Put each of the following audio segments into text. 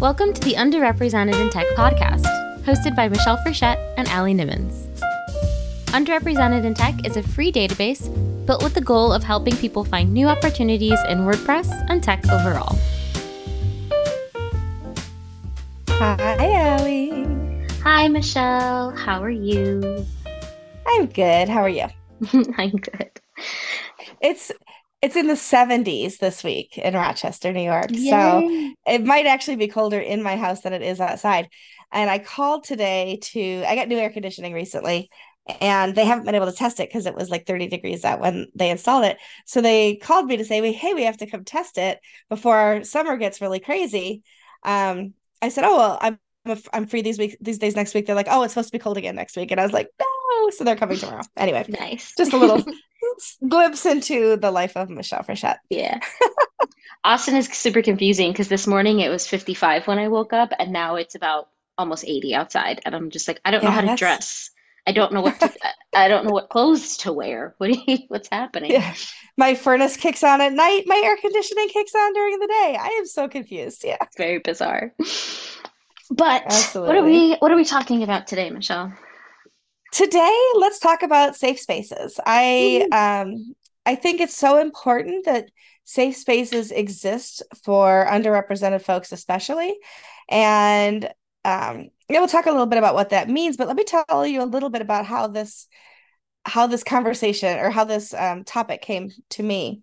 Welcome to the Underrepresented in Tech podcast, hosted by Michelle Frechette and Allie Nimmons. Underrepresented in Tech is a free database built with the goal of helping people find new opportunities in WordPress and tech overall. Hi, Allie. Hi, Michelle. How are you? I'm good. How are you? I'm good. It's it's in the 70s this week in Rochester, New York. Yay. So it might actually be colder in my house than it is outside. And I called today to, I got new air conditioning recently and they haven't been able to test it because it was like 30 degrees out when they installed it. So they called me to say, hey, we have to come test it before summer gets really crazy. Um, I said, oh, well, I'm I'm free these week these days next week. They're like, oh, it's supposed to be cold again next week. And I was like, no. So they're coming tomorrow. Anyway, nice. Just a little glimpse into the life of Michelle Frechette. Yeah. Austin is super confusing because this morning it was 55 when I woke up, and now it's about almost 80 outside. And I'm just like, I don't know how to dress. I don't know what to, I don't know what clothes to wear. What you, what's happening? Yeah. My furnace kicks on at night. My air conditioning kicks on during the day. I am so confused. Yeah. It's very bizarre. But Absolutely. what are we what are we talking about today, Michelle? Today, let's talk about safe spaces. I mm-hmm. um I think it's so important that safe spaces exist for underrepresented folks especially. And um yeah, we'll talk a little bit about what that means, but let me tell you a little bit about how this how this conversation or how this um, topic came to me.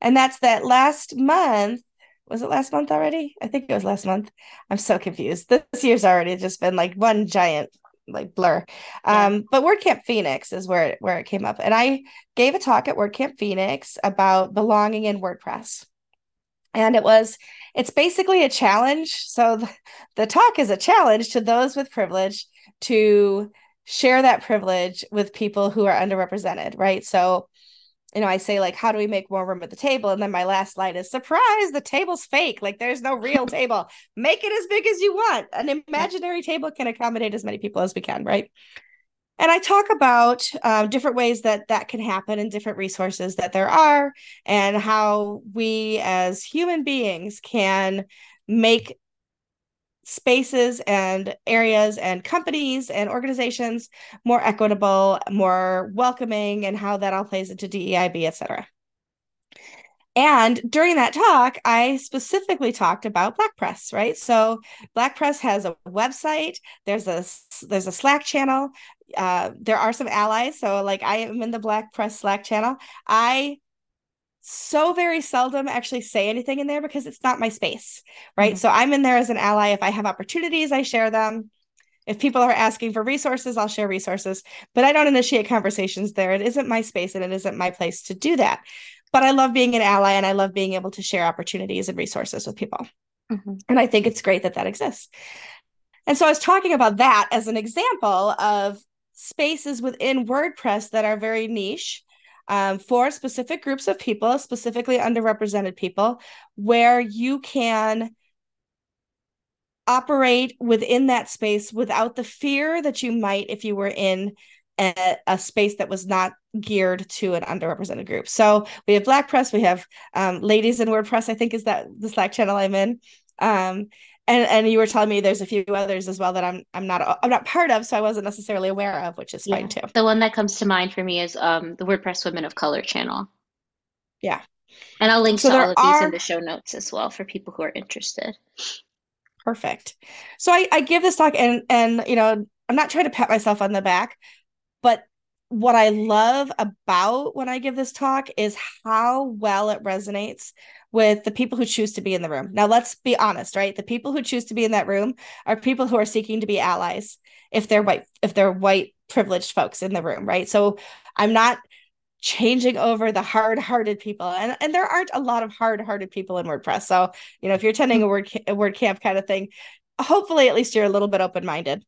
And that's that last month was it last month already? I think it was last month. I'm so confused. This year's already just been like one giant like blur. Um, but WordCamp Phoenix is where it, where it came up, and I gave a talk at WordCamp Phoenix about belonging in WordPress, and it was it's basically a challenge. So the, the talk is a challenge to those with privilege to share that privilege with people who are underrepresented, right? So you know, I say like, how do we make more room at the table? And then my last slide is surprise, the table's fake. Like there's no real table. Make it as big as you want. An imaginary table can accommodate as many people as we can, right? And I talk about um, different ways that that can happen and different resources that there are, and how we as human beings can make spaces and areas and companies and organizations more equitable, more welcoming, and how that all plays into DEIB, et cetera. And during that talk, I specifically talked about Black Press, right? So Black Press has a website. There's a there's a Slack channel. Uh, there are some allies. So like I am in the Black Press Slack channel. I so very seldom actually say anything in there because it's not my space, right? Mm-hmm. So I'm in there as an ally. If I have opportunities, I share them. If people are asking for resources, I'll share resources, but I don't initiate conversations there. It isn't my space and it isn't my place to do that. But I love being an ally and I love being able to share opportunities and resources with people. Mm-hmm. And I think it's great that that exists. And so I was talking about that as an example of spaces within WordPress that are very niche um, for specific groups of people, specifically underrepresented people, where you can operate within that space without the fear that you might if you were in a, a, space that was not geared to an underrepresented group. So we have Black Press, we have um, Ladies in WordPress, I think is that the Slack channel I'm in. Um, and and you were telling me there's a few others as well that I'm I'm not I'm not part of, so I wasn't necessarily aware of, which is yeah. fine too. The one that comes to mind for me is um the WordPress Women of Color channel. Yeah. And I'll link so to all of are... these in the show notes as well for people who are interested. Perfect. So I, I give this talk and and you know, I'm not trying to pat myself on the back, but what I love about when I give this talk is how well it resonates with the people who choose to be in the room. Now, let's be honest, right? The people who choose to be in that room are people who are seeking to be allies if they're white, if they're white privileged folks in the room, right? So I'm not changing over the hard-hearted people and and there aren't a lot of hard-hearted people in wordpress so you know if you're attending a mm-hmm. word a word camp kind of thing hopefully at least you're a little bit open-minded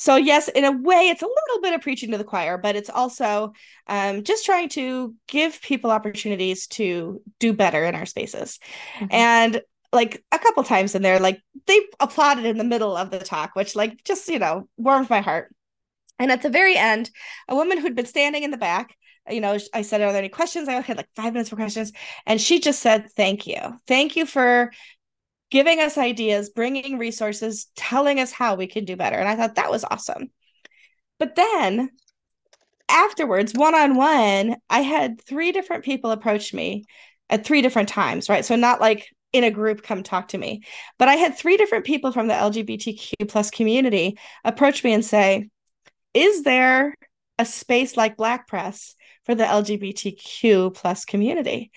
so yes in a way it's a little bit of preaching to the choir but it's also um, just trying to give people opportunities to do better in our spaces. Mm-hmm. and like a couple times in there like they applauded in the middle of the talk which like just you know warmed my heart. And at the very end a woman who'd been standing in the back you know i said are there any questions? I had like five minutes for questions. And she just said thank you. Thank you for giving us ideas, bringing resources, telling us how we can do better. And I thought that was awesome. But then afterwards, one on one, I had three different people approach me at three different times, right? So not like in a group come talk to me, but I had three different people from the LGBTQ plus community approach me and say, "Is there a space like Black Press for the LGBTQ plus community?"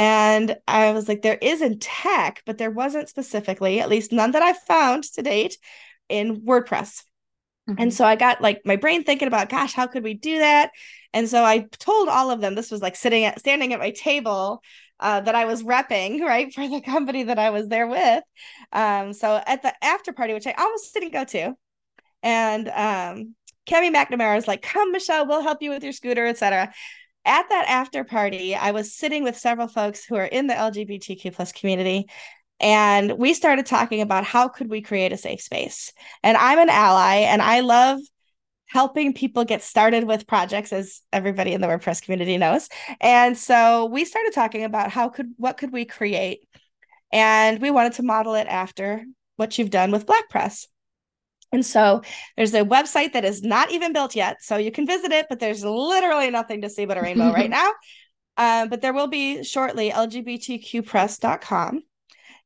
And I was like, there is in tech, but there wasn't specifically, at least none that I've found to date in WordPress. Mm-hmm. And so I got like my brain thinking about, gosh, how could we do that? And so I told all of them this was like sitting at standing at my table uh, that I was repping, right, for the company that I was there with. Um, so at the after party, which I almost didn't go to, and um, Cami McNamara is like, "Come, Michelle, we'll help you with your scooter, etc." At that after party, I was sitting with several folks who are in the LGBTQ plus community, and we started talking about how could we create a safe space. And i'm an ally and i love helping people get started with projects as everybody in the wordpress community knows. And so we started talking about how could what could we create and we wanted to model it after what you've done with black press and so there's a website that is not even built yet so you can visit it but there's literally nothing to see but a rainbow right now um, but there will be shortly lgbtqpress.com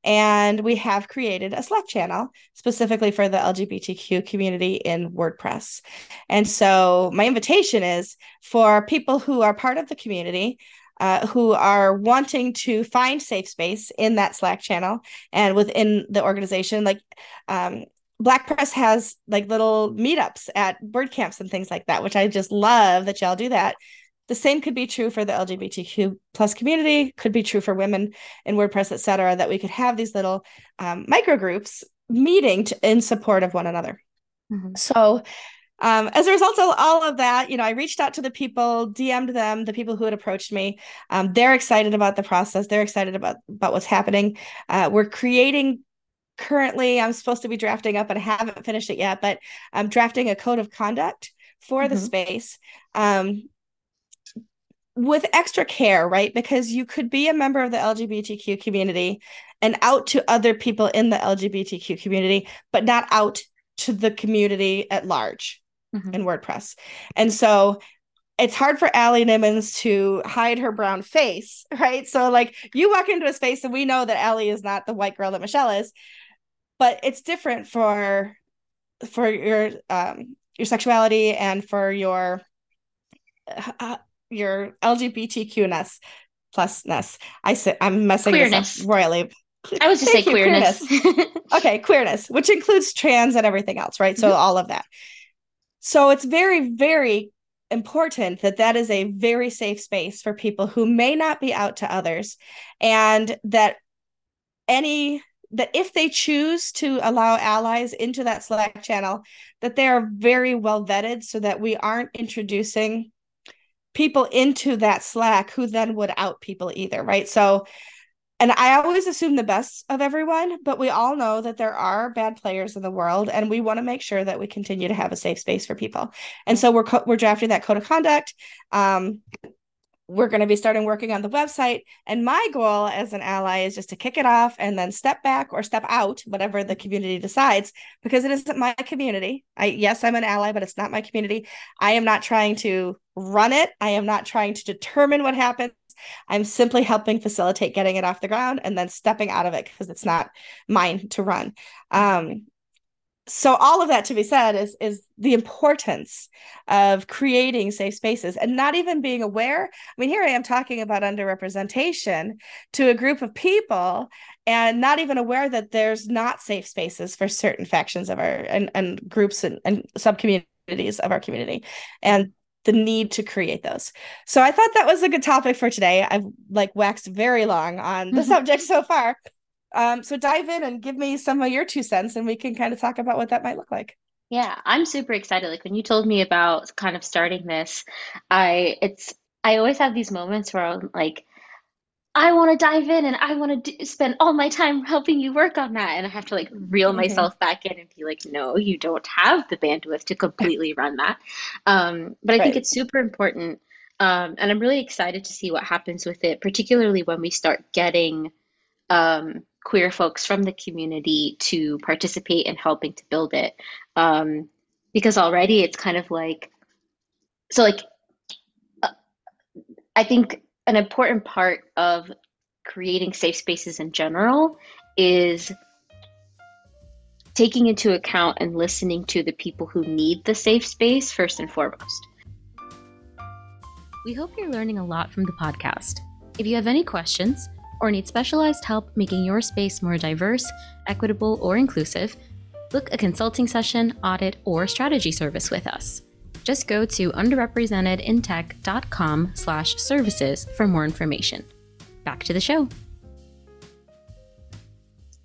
and we have created a Slack channel specifically for the LGBTQ community in WordPress. And so, my invitation is for people who are part of the community. Uh, who are wanting to find safe space in that Slack channel and within the organization. Like um, Black Press has like little meetups at WordCamps and things like that, which I just love that y'all do that. The same could be true for the lgbtq plus community could be true for women in wordpress et cetera that we could have these little um, micro groups meeting to, in support of one another. Mm-hmm. so um, as a result of all of that you know i reached out to the people dm'd them the people who had approached me. Um, they're excited about the process. They're excited about about what's happening. Uh, we're creating currently i'm supposed to be drafting up and i haven't finished it yet but i'm drafting a code of conduct for mm-hmm. the space um, with extra care, right? Because you could be a member of the LGBTQ community and out to other people in the LGBTQ community, but not out to the community at large mm-hmm. in WordPress. And so it's hard for Allie Nimmons to hide her brown face, right? So like you walk into a space and we know that Allie is not the white girl that Michelle is, but it's different for for your um your sexuality and for your uh, your LGBTQness plusness. I say I'm messing queerness. this up royally. I was just say queerness. queerness. okay, queerness, which includes trans and everything else, right? So mm-hmm. all of that. So it's very, very important that that is a very safe space for people who may not be out to others, and that any that if they choose to allow allies into that Slack channel, that they are very well vetted so that we aren't introducing people into that Slack who then would out people either, right? So, and I always assume the best of everyone, but we all know that there are bad players in the world, and we want to make sure that we continue to have a safe space for people. And so we're co- we're drafting that code of conduct. Um, we're going to be starting working on the website. And my goal as an ally is just to kick it off and then step back or step out, whatever the community decides, because it isn't my community. I yes, I'm an ally, but it's not my community. I am not trying to run it. I am not trying to determine what happens. I'm simply helping facilitate getting it off the ground and then stepping out of it because it's not mine to run. Um, so all of that to be said is is the importance of creating safe spaces and not even being aware i mean here i am talking about underrepresentation to a group of people and not even aware that there's not safe spaces for certain factions of our and, and groups and, and sub communities of our community and the need to create those. So I thought that was a good topic for today. I've like waxed very long on the mm-hmm. subject so far. Um, so dive in and give me some of your two cents, and we can kind of talk about what that might look like. Yeah, I'm super excited. Like when you told me about kind of starting this, I it's I always have these moments where I'm like, I want to dive in and I want to spend all my time helping you work on that, and I have to like reel mm-hmm. myself back in and be like, no, you don't have the bandwidth to completely run that. Um, but I right. think it's super important, um, and I'm really excited to see what happens with it, particularly when we start getting um, queer folks from the community to participate in helping to build it. Um, because already it's kind of like, so like, uh, I think an important part of creating safe spaces in general is taking into account and listening to the people who need the safe space first and foremost. We hope you're learning a lot from the podcast. If you have any questions or need specialized help making your space more diverse, equitable, or inclusive, book a consulting session, audit, or strategy service with us. Just go to underrepresentedintech.com slash services for more information. Back to the show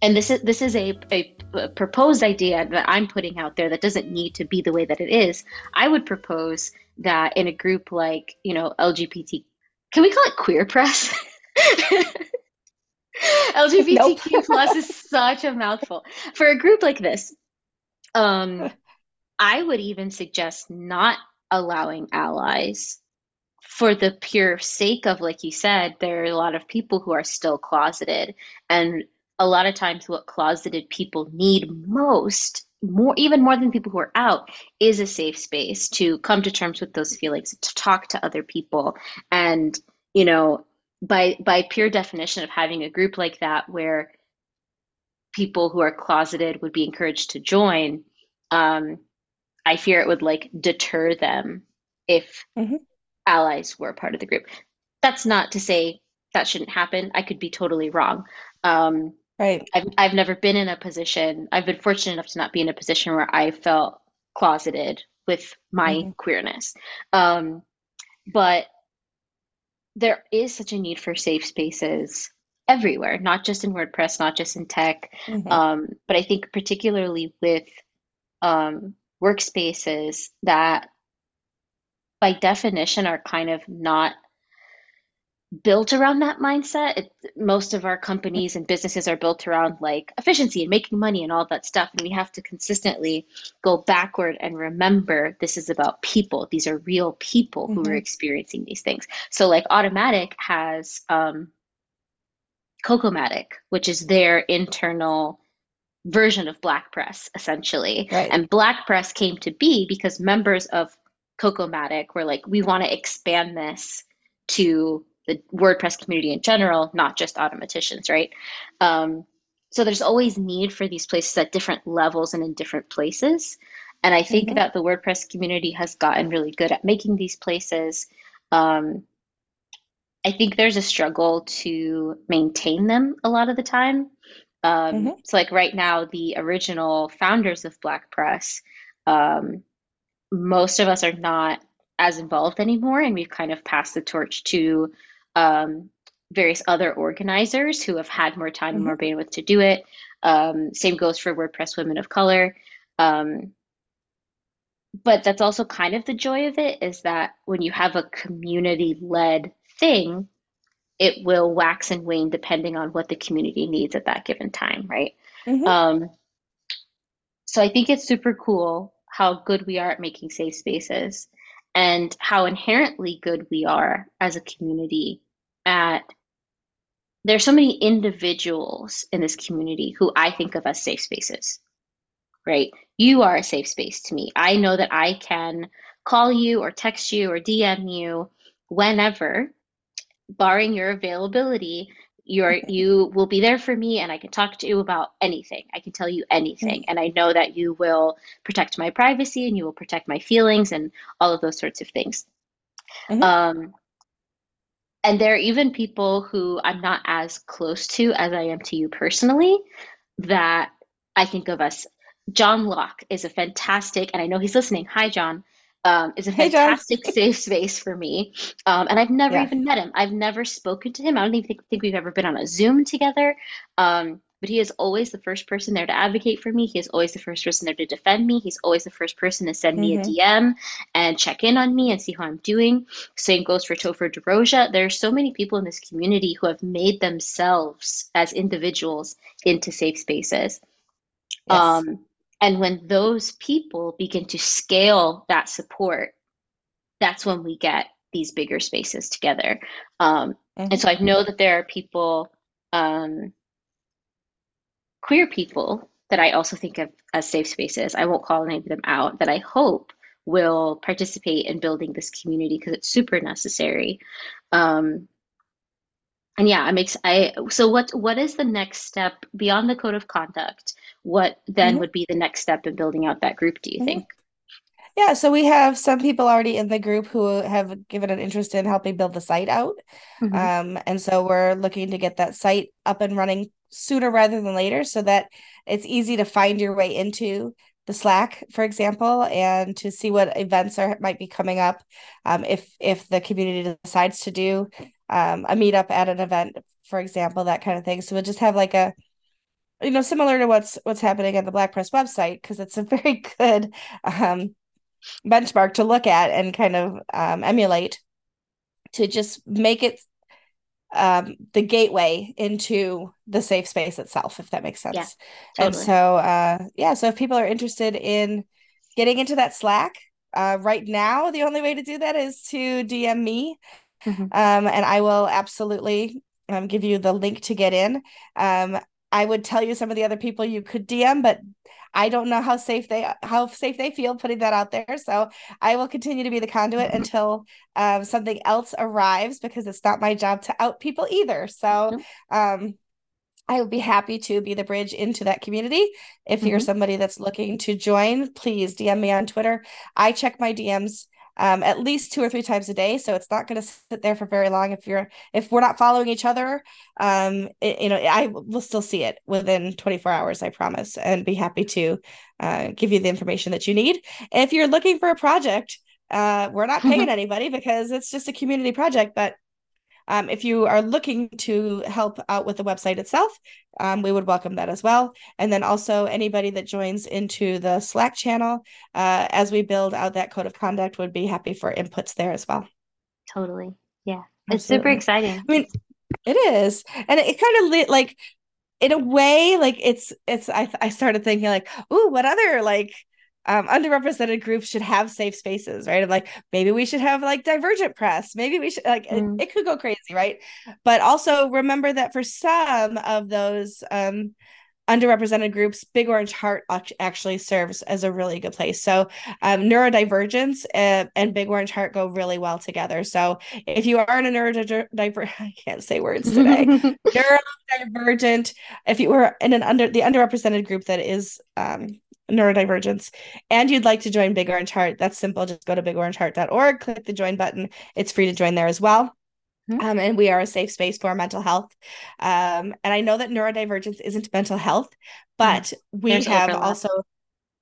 and this is this is a, a, proposed idea that I'm putting out there that doesn't need to be the way that it is. I would propose that in a group like you know LGBT, can we call it queer press? LGBTQ nope. plus is such a mouthful for a group like this. Um, I would even suggest not allowing allies for the pure sake of, like you said, there are a lot of people who are still closeted and a lot of times what closeted people need most more even more than people who are out is a safe space to come to terms with those feelings to talk to other people and you know by by pure definition of having a group like that where people who are closeted would be encouraged to join um, i fear it would like deter them if mm-hmm. allies were part of the group that's not to say that shouldn't happen i could be totally wrong um, Right. I've I've never been in a position. I've been fortunate enough to not be in a position where I felt closeted with my mm-hmm. queerness. Um, but there is such a need for safe spaces everywhere, not just in WordPress, not just in tech, mm-hmm. um, but I think particularly with um, workspaces that, by definition, are kind of not built around that mindset. It, most of our companies and businesses are built around like efficiency and making money and all that stuff. And we have to consistently go backward and remember this is about people. These are real people mm-hmm. who are experiencing these things. So, like Automattic has um, Cocomatic, which is their internal version of Black Press, essentially. Right. And Black Press came to be because members of Cocomatic were like, we want to expand this to the WordPress community in general, not just Automatticians, right? Um, so there's always need for these places at different levels and in different places. And I think mm-hmm. that the WordPress community has gotten really good at making these places. Um, I think there's a struggle to maintain them a lot of the time. Um, mm-hmm. So, like right now, the original founders of Black Press, um, most of us are not as involved anymore, and we've kind of passed the torch to um, various other organizers who have had more time and more mm-hmm. bandwidth to do it. Um, same goes for WordPress Women of Color. Um, but that's also kind of the joy of it is that when you have a community led thing, it will wax and wane depending on what the community needs at that given time, right? Mm-hmm. Um, so I think it's super cool how good we are at making safe spaces and how inherently good we are as a community at there's so many individuals in this community who I think of as safe spaces. Right? You are a safe space to me. I know that I can call you or text you or DM you whenever, barring your availability, you're you will be there for me and I can talk to you about anything. I can tell you anything. And I know that you will protect my privacy and you will protect my feelings and all of those sorts of things. Mm-hmm. Um, and there are even people who I'm not as close to as I am to you personally that I think of as John Locke is a fantastic, and I know he's listening. Hi, John um, is a fantastic hey, safe space for me. Um, and I've never yeah. even met him. I've never spoken to him. I don't even think, think we've ever been on a Zoom together. Um, but he is always the first person there to advocate for me. He is always the first person there to defend me. He's always the first person to send mm-hmm. me a DM mm-hmm. and check in on me and see how I'm doing. Same goes for Topher DeRosia. There are so many people in this community who have made themselves as individuals into safe spaces. Yes. Um, and when those people begin to scale that support, that's when we get these bigger spaces together. Um, mm-hmm. And so I know that there are people um, queer people that I also think of as safe spaces. I won't call any of them out that I hope will participate in building this community because it's super necessary. Um, and yeah, I makes I so what what is the next step beyond the code of conduct? What then mm-hmm. would be the next step in building out that group, do you mm-hmm. think? Yeah, so we have some people already in the group who have given an interest in helping build the site out. Mm-hmm. Um, and so we're looking to get that site up and running sooner rather than later so that it's easy to find your way into the Slack, for example, and to see what events are might be coming up. Um, if if the community decides to do um, a meetup at an event, for example, that kind of thing. So we'll just have like a, you know, similar to what's what's happening at the Black Press website because it's a very good um, benchmark to look at and kind of um, emulate to just make it um, the gateway into the safe space itself, if that makes sense. Yeah, totally. And so, uh, yeah, so if people are interested in getting into that Slack, uh, right now, the only way to do that is to DM me. Mm-hmm. Um, and I will absolutely um, give you the link to get in. Um, I would tell you some of the other people you could DM, but I don't know how safe they how safe they feel putting that out there. So I will continue to be the conduit mm-hmm. until um, something else arrives because it's not my job to out people either. So mm-hmm. um, I would be happy to be the bridge into that community. If mm-hmm. you're somebody that's looking to join, please DM me on Twitter. I check my DMs um, at least two or three times a day. So it's not going to sit there for very long. If you're if we're not following each other, um, it, you know, I will still see it within 24 hours. I promise, and be happy to uh, give you the information that you need. If you're looking for a project, uh, we're not paying anybody because it's just a community project, but um, if you are looking to help out with the website itself, um, we would welcome that as well. And then also anybody that joins into the Slack channel uh, as we build out that code of conduct would be happy for inputs there as well. Totally. Yeah. Absolutely. It's super exciting. I mean, it is. And it, kind of like, in a way, like it's, it's, I, I started thinking like, ooh, what other like um, underrepresented groups should have safe spaces, right? I'm like, maybe we should have like divergent press. Maybe we should like mm. it, it, could go crazy, right? But also remember that for some of those um, underrepresented groups, Big Orange Heart actually serves as a really good place. So um, neurodivergence and, and Big Orange Heart go really well together. So if you are in a neurodivergent, I can't say words today, neurodivergent, if you were in an under the underrepresented group that is um, neurodivergence and you'd like to join Big Orange Heart, that's simple. Just go to bigorangeheart.org, click the join button. It's free to join there as well. Mm-hmm. Um, and we are a safe space for mental health. Um, and I know that neurodivergence isn't mental health, but mm-hmm. we There's have overlap. also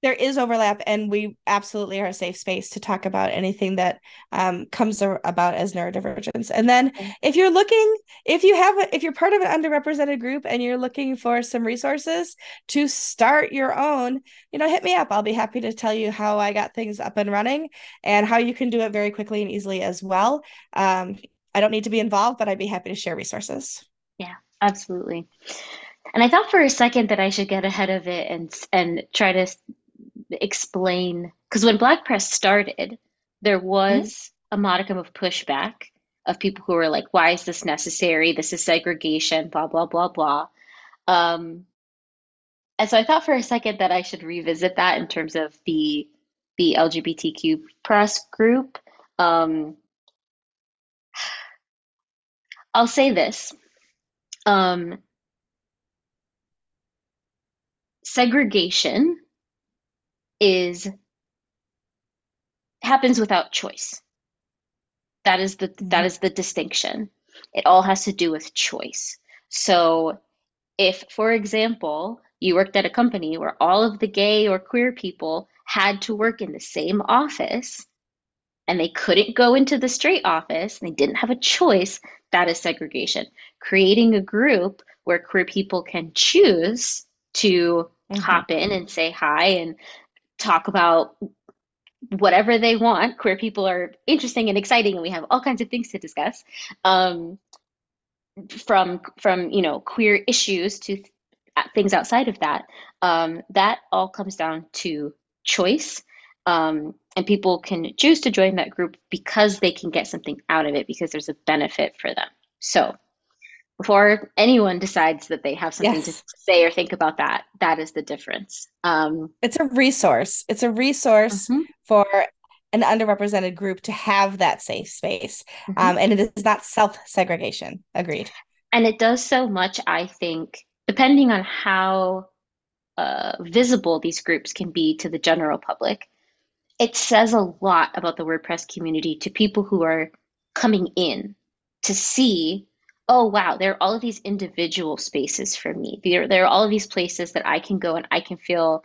there is overlap and we absolutely are a safe space to talk about anything that um, comes about as neurodivergence. And then if you're looking if you have a, if you're part of an underrepresented group and you're looking for some resources to start your own you know hit me up. I'll be happy to tell you how i got things up and running and how you can do it very quickly and easily as well. Um, i don't need to be involved but i'd be happy to share resources. Yeah absolutely. And I thought for a second that I should get ahead of it and and try to explain because when Black Press started, there was mm-hmm. a modicum of pushback of people who were like, "Why is this necessary? This is segregation." Blah blah blah blah. Um, and so I thought for a second that I should revisit that in terms of the the LGBTQ press group. Um, I'll say this. Um, segregation is happens without choice. That is the mm-hmm. that is the distinction. It all has to do with choice. So if for example, you worked at a company where all of the gay or queer people had to work in the same office and they couldn't go into the straight office, and they didn't have a choice, that is segregation. Creating a group where queer people can choose to mm-hmm. hop in and say hi and talk about whatever they want. Queer people are interesting and exciting, and we have all kinds of things to discuss. Um, from from you know queer issues to th- things outside of that. Um, that all comes down to choice. Um, and people can choose to join that group because they can get something out of it because there's a benefit for them. So before anyone decides that they have something yes. to say or think about that, that is the difference. Um, it's a resource. It's a resource mm-hmm. for an underrepresented group to have that safe space. Mm-hmm. Um, and it is not self segregation. Agreed. And it does so much, I think, depending on how uh, visible these groups can be to the general public. It says a lot about the WordPress community to people who are coming in to see oh wow there are all of these individual spaces for me. There, there are all of these places that i can go and i can feel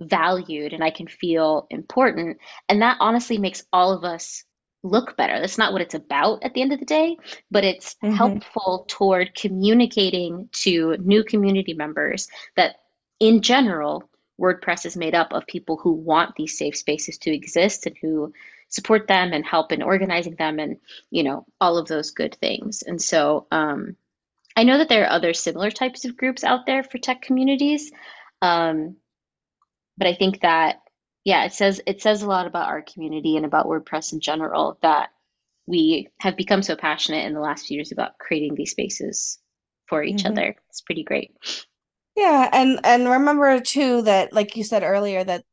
valued and i can feel important. And that honestly makes all of us look better. That's not what it's about at the end of the day but it's mm-hmm. helpful toward communicating to new community members that in general wordpress is made up of people who want these safe spaces to exist and who support them and help in organizing them and you know all of those good things. And so um, i know that there are other similar types of groups out there for tech communities um, but i think that yeah it says it says a lot about our community and about wordpress in general that we have become so passionate in the last few years about creating these spaces for each mm-hmm. other. It's pretty great. Yeah and and remember too that like you said earlier that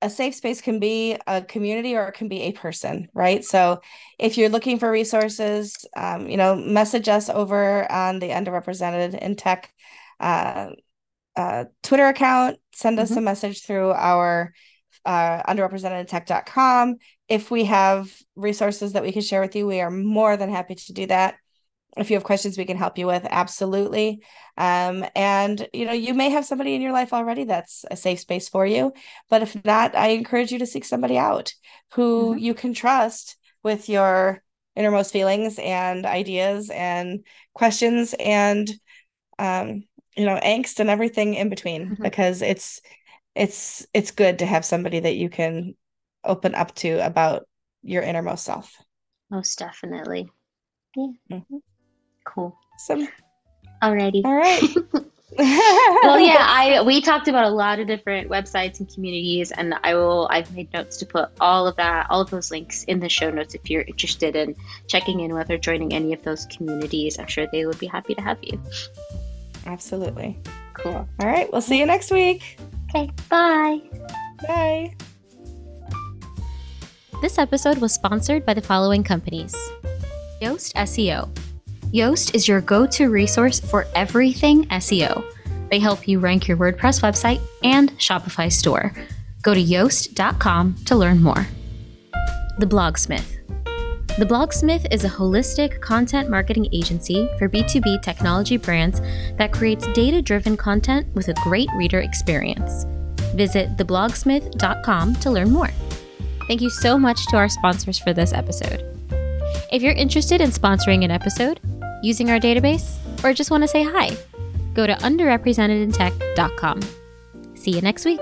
a safe space can be a community or it can be a person, right? So if you're looking for resources, um, you know, message us over on the underrepresented in tech uh, uh, Twitter account. Send us mm-hmm. a message through our uh, underrepresentedtech.com. If we have resources that we can share with you, we are more than happy to do that if you have questions we can help you with absolutely um, and you know you may have somebody in your life already that's a safe space for you but if not i encourage you to seek somebody out who mm-hmm. you can trust with your innermost feelings and ideas and questions and um, you know angst and everything in between mm-hmm. because it's it's it's good to have somebody that you can open up to about your innermost self most definitely yeah mm-hmm. Cool. Awesome. Alrighty. All right. well, yeah, I we talked about a lot of different websites and communities, and I will. I've made notes to put all of that, all of those links in the show notes if you're interested in checking in with or joining any of those communities. I'm sure they would be happy to have you. Absolutely. Cool. All right. We'll see you next week. Okay. Bye. Bye. This episode was sponsored by the following companies Yoast SEO Yoast is your go to resource for everything SEO. They help you rank your WordPress website and Shopify store. Go to yoast.com to learn more. The Blogsmith. The Blogsmith is a holistic content marketing agency for B2B technology brands that creates data driven content with a great reader experience. Visit theblogsmith.com to learn more. Thank you so much to our sponsors for this episode. If you're interested in sponsoring an episode, using our database, or just want to say hi, go to underrepresentedintech.com. See you next week.